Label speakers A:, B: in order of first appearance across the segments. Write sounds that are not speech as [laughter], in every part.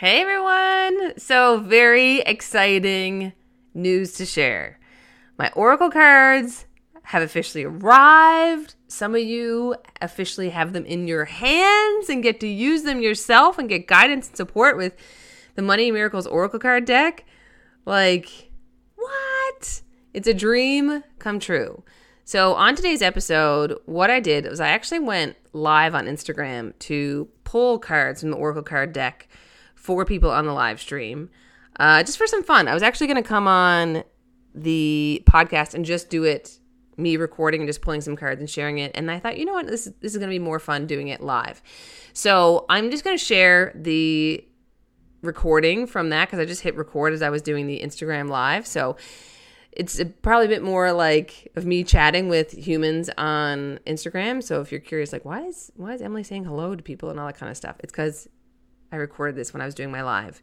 A: Hey everyone! So, very exciting news to share. My Oracle cards have officially arrived. Some of you officially have them in your hands and get to use them yourself and get guidance and support with the Money Miracles Oracle card deck. Like, what? It's a dream come true. So, on today's episode, what I did was I actually went live on Instagram to pull cards from the Oracle card deck for people on the live stream, uh, just for some fun. I was actually going to come on the podcast and just do it me recording and just pulling some cards and sharing it. And I thought, you know what, this this is going to be more fun doing it live. So I'm just going to share the recording from that because I just hit record as I was doing the Instagram live. So it's probably a bit more like of me chatting with humans on Instagram. So if you're curious, like why is why is Emily saying hello to people and all that kind of stuff? It's because I recorded this when I was doing my live.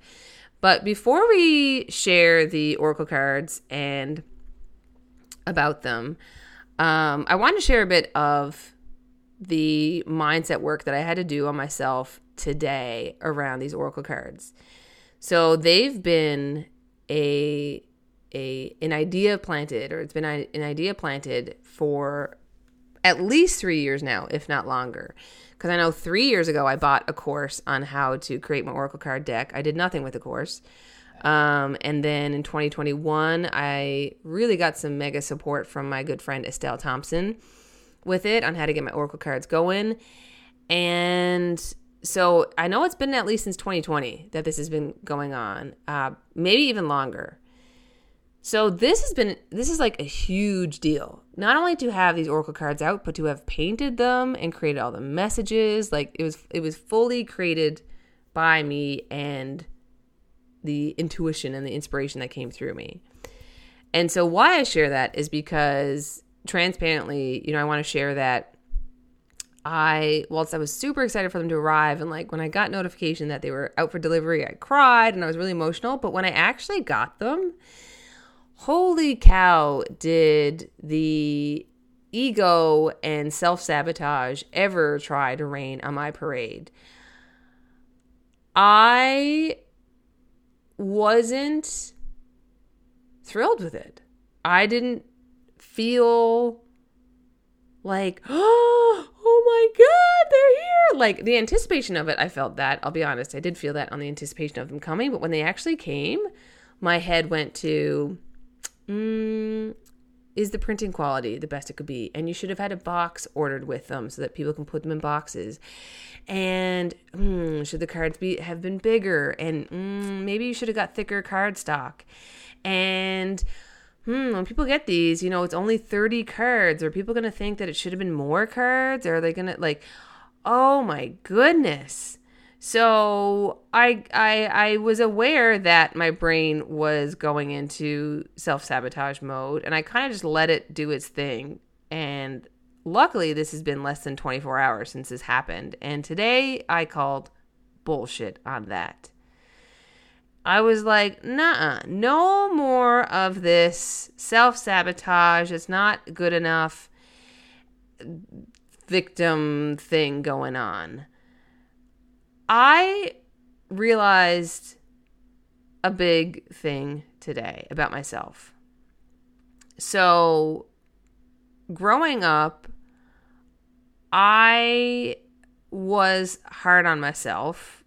A: But before we share the Oracle cards and about them, um, I want to share a bit of the mindset work that I had to do on myself today around these Oracle cards. So they've been a a an idea planted, or it's been an idea planted for at least three years now, if not longer. Because I know three years ago I bought a course on how to create my Oracle card deck. I did nothing with the course. Um, and then in 2021, I really got some mega support from my good friend Estelle Thompson with it on how to get my Oracle cards going. And so I know it's been at least since 2020 that this has been going on, uh, maybe even longer. So this has been this is like a huge deal. Not only to have these oracle cards out, but to have painted them and created all the messages. Like it was it was fully created by me and the intuition and the inspiration that came through me. And so why I share that is because transparently, you know, I want to share that I whilst I was super excited for them to arrive and like when I got notification that they were out for delivery, I cried and I was really emotional, but when I actually got them, holy cow, did the ego and self sabotage ever try to rain on my parade? I wasn't thrilled with it. I didn't feel like, oh, [gasps] oh my God, they're here. Like the anticipation of it, I felt that. I'll be honest, I did feel that on the anticipation of them coming. But when they actually came, my head went to, mm, is the printing quality the best it could be? And you should have had a box ordered with them so that people can put them in boxes. And mm, should the cards be have been bigger? And mm, maybe you should have got thicker card stock. And hmm, when people get these, you know, it's only 30 cards. Are people going to think that it should have been more cards? Or are they going to like, oh my goodness. So I I I was aware that my brain was going into self-sabotage mode and I kind of just let it do its thing and luckily this has been less than 24 hours since this happened and today I called bullshit on that. I was like, nah, no more of this self sabotage. It's not good enough uh, victim thing going on. I realized a big thing today about myself. So, growing up, I was hard on myself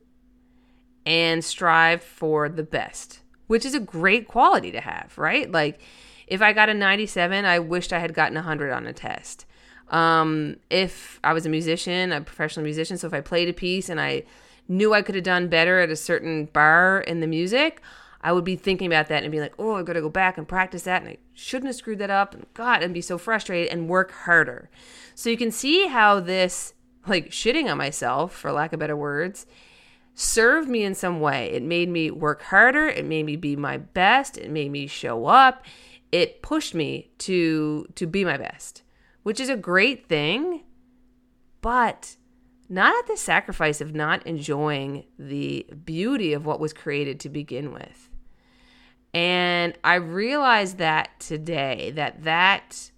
A: and strived for the best, which is a great quality to have, right? Like, if I got a 97, I wished I had gotten a 100 on a test. Um, if I was a musician, a professional musician, so if I played a piece and I knew I could have done better at a certain bar in the music, I would be thinking about that and be like, oh, I got to go back and practice that. And I shouldn't have screwed that up. And God, and be so frustrated and work harder. So you can see how this, like shitting on myself, for lack of better words, served me in some way. It made me work harder. It made me be my best. It made me show up. It pushed me to to be my best, which is a great thing. But not at the sacrifice of not enjoying the beauty of what was created to begin with. And I realized that today that that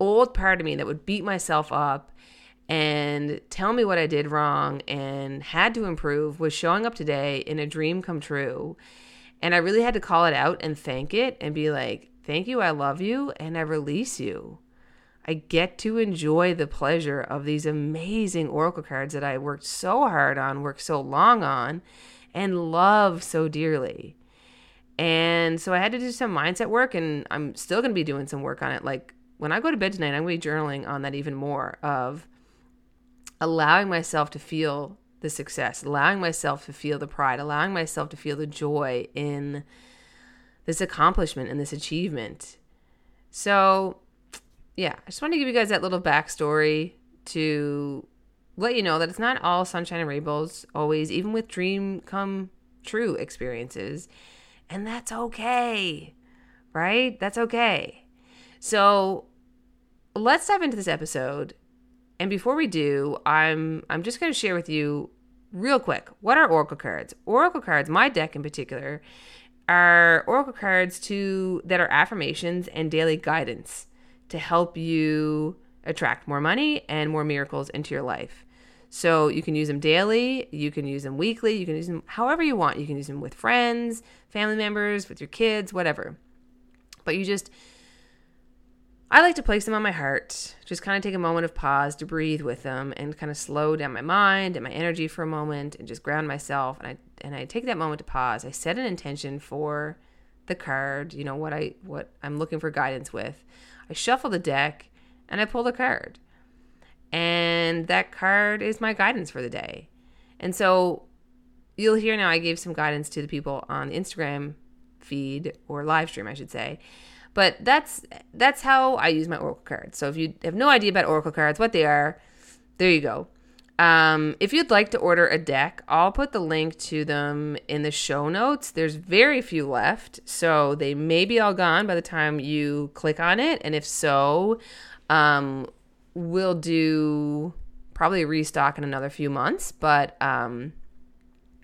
A: old part of me that would beat myself up and tell me what I did wrong and had to improve was showing up today in a dream come true. And I really had to call it out and thank it and be like, thank you, I love you, and I release you. I get to enjoy the pleasure of these amazing oracle cards that I worked so hard on, worked so long on, and love so dearly. And so I had to do some mindset work, and I'm still going to be doing some work on it. Like when I go to bed tonight, I'm going to be journaling on that even more of allowing myself to feel the success, allowing myself to feel the pride, allowing myself to feel the joy in this accomplishment and this achievement. So, yeah, I just want to give you guys that little backstory to let you know that it's not all sunshine and rainbows always, even with dream come true experiences. And that's okay, right? That's okay. So, let's dive into this episode and before we do, I'm I'm just going to share with you real quick what are oracle cards. Oracle cards, my deck in particular, are oracle cards to that are affirmations and daily guidance to help you attract more money and more miracles into your life. So you can use them daily, you can use them weekly, you can use them however you want. You can use them with friends, family members, with your kids, whatever. But you just I like to place them on my heart, just kind of take a moment of pause to breathe with them and kind of slow down my mind and my energy for a moment and just ground myself. And I and I take that moment to pause. I set an intention for the card, you know, what I what I'm looking for guidance with. I shuffle the deck and I pull the card. And that card is my guidance for the day. And so you'll hear now I gave some guidance to the people on the Instagram feed or live stream, I should say. But that's that's how I use my oracle cards. So if you have no idea about oracle cards, what they are, there you go. Um, if you'd like to order a deck, I'll put the link to them in the show notes. There's very few left, so they may be all gone by the time you click on it. And if so, um, we'll do probably restock in another few months. But um,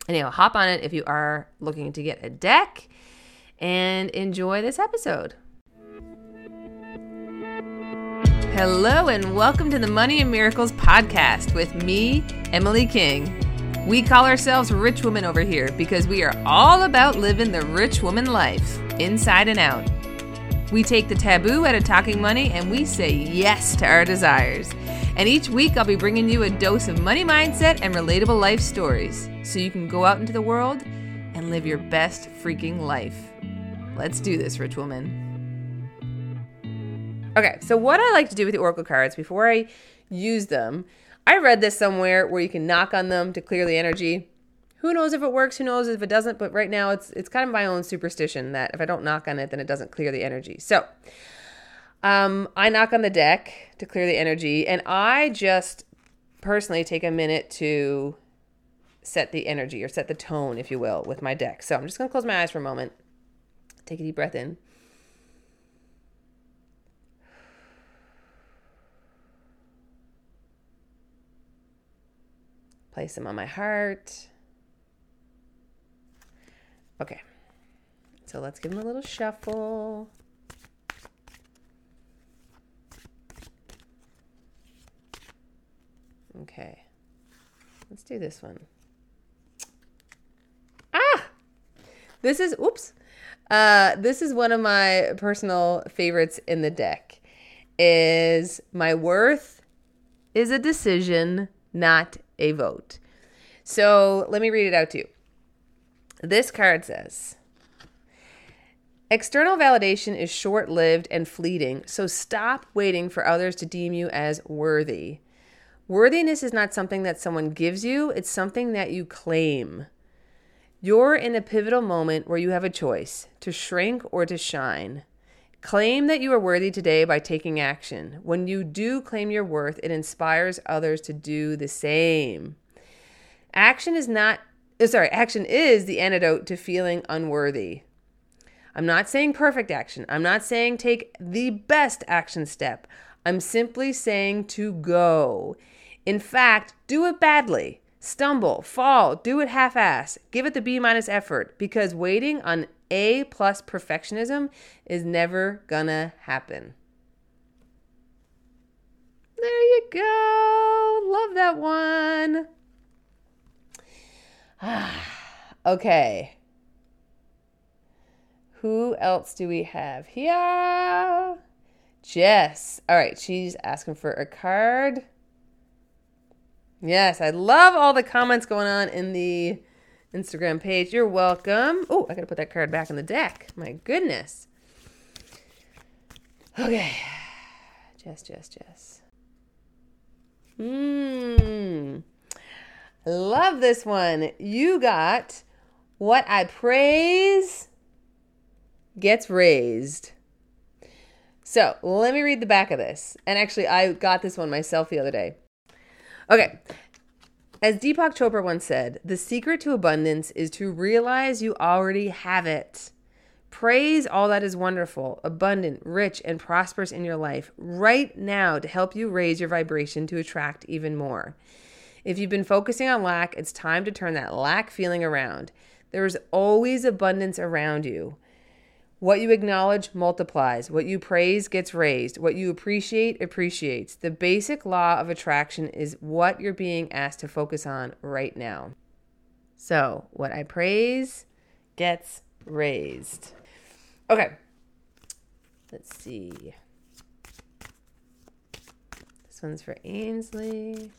A: anyway, hop on it if you are looking to get a deck and enjoy this episode. Hello, and welcome to the Money and Miracles podcast with me, Emily King. We call ourselves Rich Women over here because we are all about living the rich woman life, inside and out. We take the taboo out of talking money and we say yes to our desires. And each week I'll be bringing you a dose of money mindset and relatable life stories so you can go out into the world and live your best freaking life. Let's do this, rich woman. Okay, so what I like to do with the oracle cards before I use them, I read this somewhere where you can knock on them to clear the energy. Who knows if it works? Who knows if it doesn't? But right now, it's it's kind of my own superstition that if I don't knock on it, then it doesn't clear the energy. So, um, I knock on the deck to clear the energy, and I just personally take a minute to set the energy or set the tone, if you will, with my deck. So I'm just gonna close my eyes for a moment. Take a deep breath in. Place them on my heart. Okay. So let's give them a little shuffle. Okay. Let's do this one. Ah! This is, oops. Uh, this is one of my personal favorites in the deck. Is my worth is a decision, not a vote. So let me read it out to you. This card says External validation is short lived and fleeting, so stop waiting for others to deem you as worthy. Worthiness is not something that someone gives you, it's something that you claim. You're in a pivotal moment where you have a choice to shrink or to shine. Claim that you are worthy today by taking action. When you do claim your worth, it inspires others to do the same. Action is not, uh, sorry, action is the antidote to feeling unworthy. I'm not saying perfect action. I'm not saying take the best action step. I'm simply saying to go. In fact, do it badly. Stumble, fall, do it half ass, give it the B minus effort because waiting on A plus perfectionism is never gonna happen. There you go. Love that one. [sighs] okay. Who else do we have here? Jess. All right, she's asking for a card. Yes, I love all the comments going on in the Instagram page. You're welcome. Oh, I got to put that card back in the deck. My goodness. Okay. Jess, Jess, Jess. Mmm. Love this one. You got what I praise gets raised. So let me read the back of this. And actually, I got this one myself the other day. Okay. As Deepak Chopra once said, the secret to abundance is to realize you already have it. Praise all that is wonderful, abundant, rich, and prosperous in your life right now to help you raise your vibration to attract even more. If you've been focusing on lack, it's time to turn that lack feeling around. There is always abundance around you. What you acknowledge multiplies. What you praise gets raised. What you appreciate appreciates. The basic law of attraction is what you're being asked to focus on right now. So, what I praise gets raised. Okay. Let's see. This one's for Ainsley.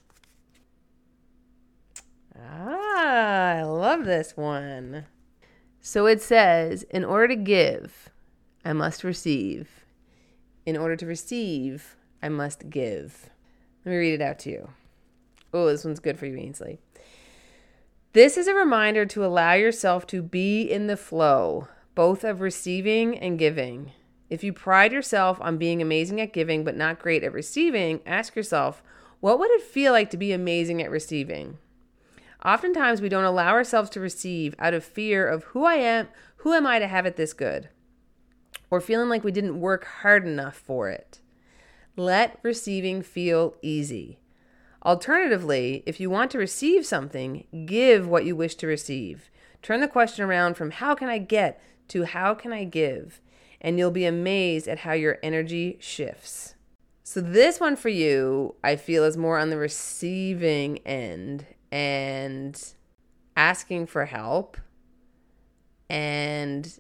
A: Ah, I love this one. So it says, in order to give, I must receive. In order to receive, I must give. Let me read it out to you. Oh, this one's good for you, Ainsley. This is a reminder to allow yourself to be in the flow, both of receiving and giving. If you pride yourself on being amazing at giving but not great at receiving, ask yourself, what would it feel like to be amazing at receiving? Oftentimes, we don't allow ourselves to receive out of fear of who I am, who am I to have it this good, or feeling like we didn't work hard enough for it. Let receiving feel easy. Alternatively, if you want to receive something, give what you wish to receive. Turn the question around from how can I get to how can I give, and you'll be amazed at how your energy shifts. So, this one for you, I feel, is more on the receiving end and asking for help and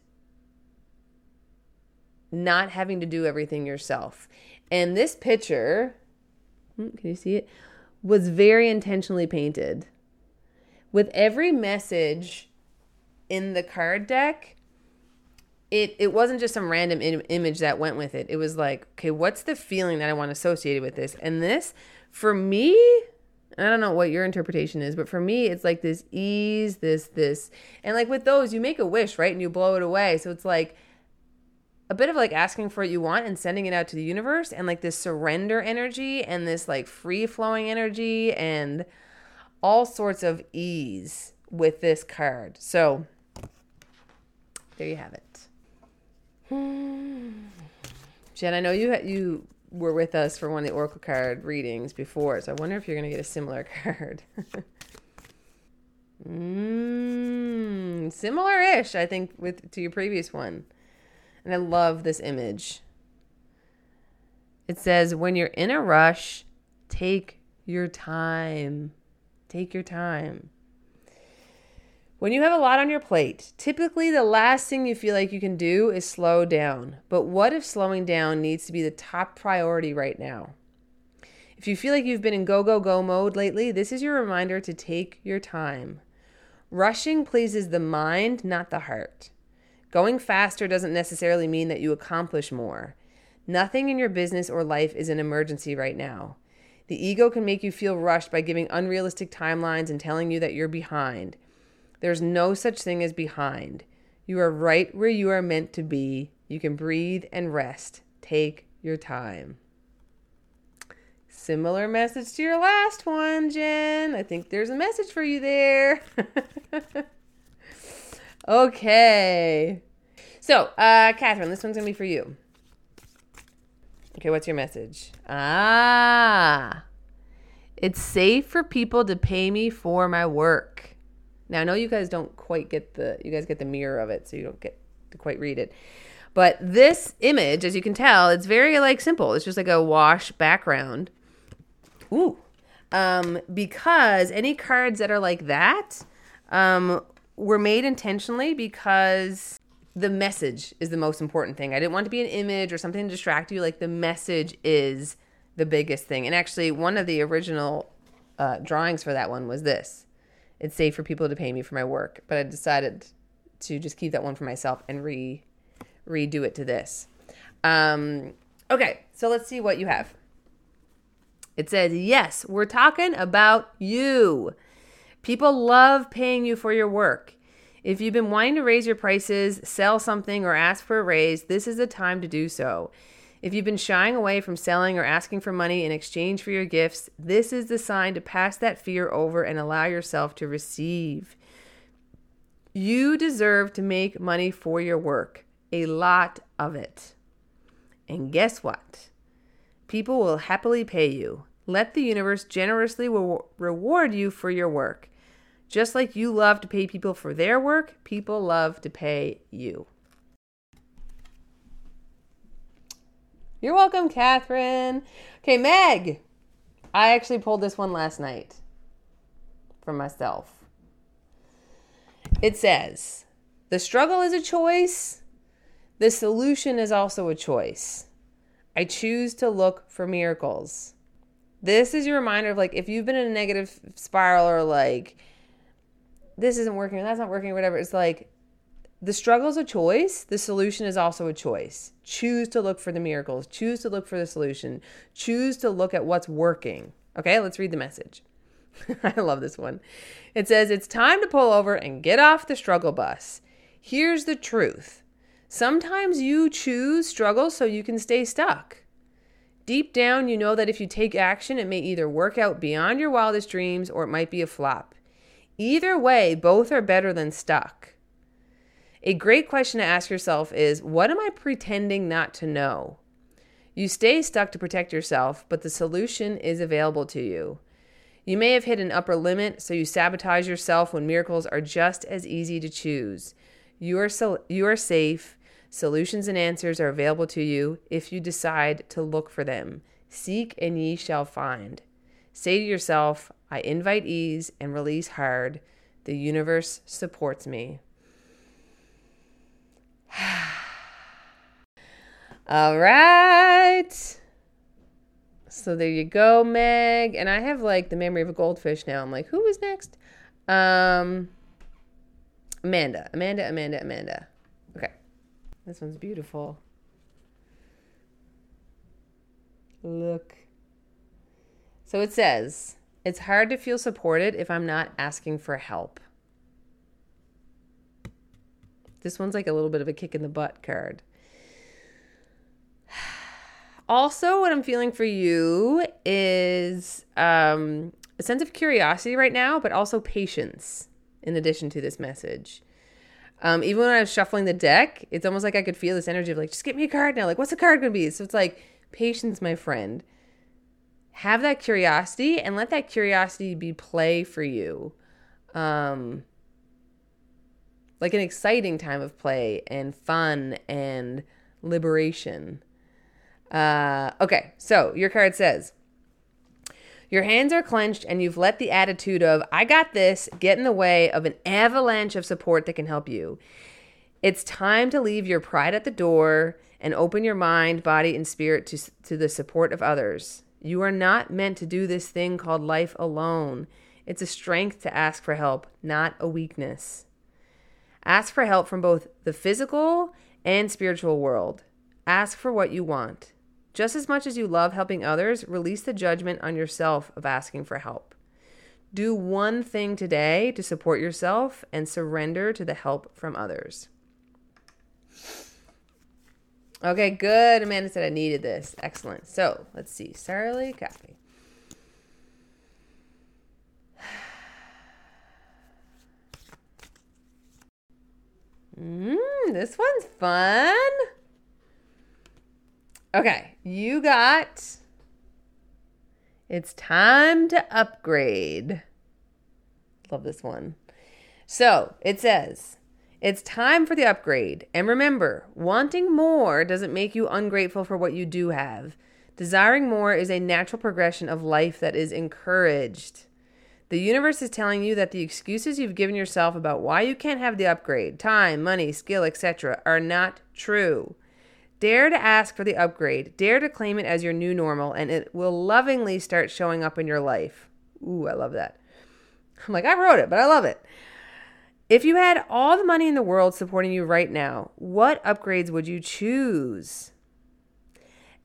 A: not having to do everything yourself. And this picture, hmm, can you see it? Was very intentionally painted. With every message in the card deck, it it wasn't just some random Im- image that went with it. It was like, okay, what's the feeling that I want associated with this? And this, for me, I don't know what your interpretation is, but for me, it's like this ease, this, this. And like with those, you make a wish, right? And you blow it away. So it's like a bit of like asking for what you want and sending it out to the universe and like this surrender energy and this like free flowing energy and all sorts of ease with this card. So there you have it. [sighs] Jen, I know you you were with us for one of the Oracle card readings before, so I wonder if you're going to get a similar [laughs] card. mm, similar-ish, I think, with to your previous one. And I love this image. It says, "When you're in a rush, take your time. Take your time." When you have a lot on your plate, typically the last thing you feel like you can do is slow down. But what if slowing down needs to be the top priority right now? If you feel like you've been in go, go, go mode lately, this is your reminder to take your time. Rushing pleases the mind, not the heart. Going faster doesn't necessarily mean that you accomplish more. Nothing in your business or life is an emergency right now. The ego can make you feel rushed by giving unrealistic timelines and telling you that you're behind. There's no such thing as behind. You are right where you are meant to be. You can breathe and rest. Take your time. Similar message to your last one, Jen. I think there's a message for you there. [laughs] okay. So, uh, Catherine, this one's going to be for you. Okay, what's your message? Ah, it's safe for people to pay me for my work. Now I know you guys don't quite get the you guys get the mirror of it, so you don't get to quite read it. But this image, as you can tell, it's very like simple. It's just like a wash background. Ooh. Um, because any cards that are like that um, were made intentionally because the message is the most important thing. I didn't want to be an image or something to distract you. Like the message is the biggest thing. And actually, one of the original uh, drawings for that one was this it's safe for people to pay me for my work. But I decided to just keep that one for myself and re redo it to this. Um, okay, so let's see what you have. It says, Yes, we're talking about you. People love paying you for your work. If you've been wanting to raise your prices, sell something, or ask for a raise, this is the time to do so. If you've been shying away from selling or asking for money in exchange for your gifts, this is the sign to pass that fear over and allow yourself to receive. You deserve to make money for your work, a lot of it. And guess what? People will happily pay you. Let the universe generously re- reward you for your work. Just like you love to pay people for their work, people love to pay you. You're welcome, Catherine. Okay, Meg. I actually pulled this one last night for myself. It says, The struggle is a choice, the solution is also a choice. I choose to look for miracles. This is your reminder of like if you've been in a negative spiral or like this isn't working or that's not working or whatever, it's like the struggle is a choice. The solution is also a choice. Choose to look for the miracles. Choose to look for the solution. Choose to look at what's working. Okay, let's read the message. [laughs] I love this one. It says, It's time to pull over and get off the struggle bus. Here's the truth sometimes you choose struggle so you can stay stuck. Deep down, you know that if you take action, it may either work out beyond your wildest dreams or it might be a flop. Either way, both are better than stuck. A great question to ask yourself is what am I pretending not to know? You stay stuck to protect yourself, but the solution is available to you. You may have hit an upper limit, so you sabotage yourself when miracles are just as easy to choose. You are, so, you are safe. Solutions and answers are available to you if you decide to look for them. Seek and ye shall find. Say to yourself, I invite ease and release hard. The universe supports me. [sighs] All right. So there you go, Meg. And I have like the memory of a goldfish now. I'm like, who is next? Um, Amanda. Amanda, Amanda, Amanda. Okay. This one's beautiful. Look. So it says, it's hard to feel supported if I'm not asking for help. This one's like a little bit of a kick in the butt card. [sighs] Also, what I'm feeling for you is um, a sense of curiosity right now, but also patience in addition to this message. Um, even when I was shuffling the deck, it's almost like I could feel this energy of like, just get me a card now. Like, what's the card going to be? So it's like, patience, my friend. Have that curiosity and let that curiosity be play for you. Um, like an exciting time of play and fun and liberation. Uh, okay, so your card says, your hands are clenched and you've let the attitude of, I got this, get in the way of an avalanche of support that can help you. It's time to leave your pride at the door and open your mind, body, and spirit to, to the support of others. You are not meant to do this thing called life alone. It's a strength to ask for help, not a weakness. Ask for help from both the physical and spiritual world. Ask for what you want. Just as much as you love helping others, release the judgment on yourself of asking for help. Do one thing today to support yourself and surrender to the help from others. Okay, good. Amanda said I needed this. Excellent. So let's see. Sarah Lee Mmm, this one's fun. Okay, you got. It's time to upgrade. Love this one. So it says, it's time for the upgrade. And remember, wanting more doesn't make you ungrateful for what you do have. Desiring more is a natural progression of life that is encouraged. The universe is telling you that the excuses you've given yourself about why you can't have the upgrade, time, money, skill, etc., are not true. Dare to ask for the upgrade. Dare to claim it as your new normal, and it will lovingly start showing up in your life. Ooh, I love that. I'm like, I wrote it, but I love it. If you had all the money in the world supporting you right now, what upgrades would you choose?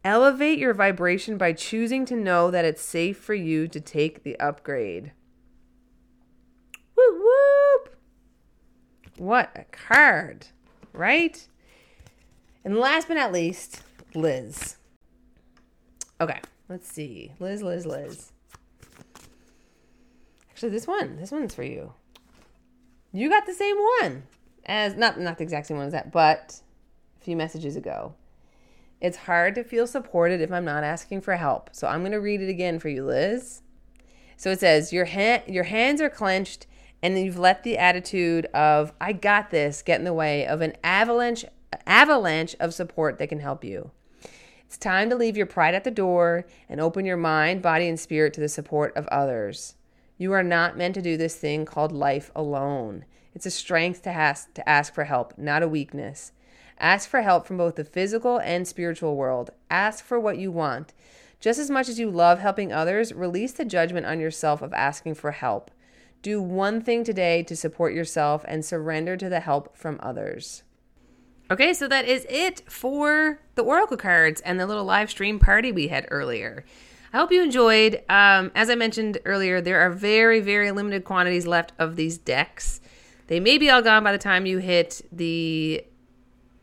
A: Elevate your vibration by choosing to know that it's safe for you to take the upgrade. What a card, right? And last but not least, Liz. Okay, let's see. Liz, Liz, Liz. Actually, this one, this one's for you. You got the same one as not not the exact same one as that, but a few messages ago. It's hard to feel supported if I'm not asking for help. So I'm going to read it again for you, Liz. So it says your hand your hands are clenched and you've let the attitude of I got this get in the way of an avalanche avalanche of support that can help you. It's time to leave your pride at the door and open your mind, body, and spirit to the support of others. You are not meant to do this thing called life alone. It's a strength to ask, to ask for help, not a weakness. Ask for help from both the physical and spiritual world. Ask for what you want. Just as much as you love helping others, release the judgment on yourself of asking for help. Do one thing today to support yourself and surrender to the help from others. Okay, so that is it for the Oracle cards and the little live stream party we had earlier. I hope you enjoyed. Um, as I mentioned earlier, there are very, very limited quantities left of these decks. They may be all gone by the time you hit the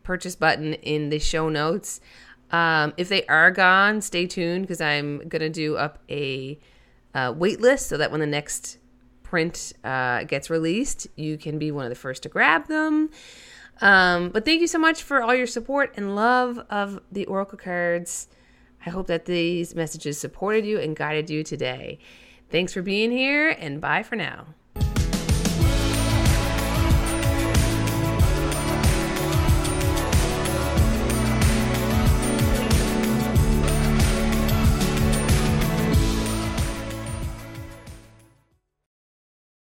A: purchase button in the show notes. Um, if they are gone, stay tuned because I'm going to do up a uh, wait list so that when the next print uh, gets released, you can be one of the first to grab them. Um, but thank you so much for all your support and love of the Oracle cards. I hope that these messages supported you and guided you today. Thanks for being here, and bye for now.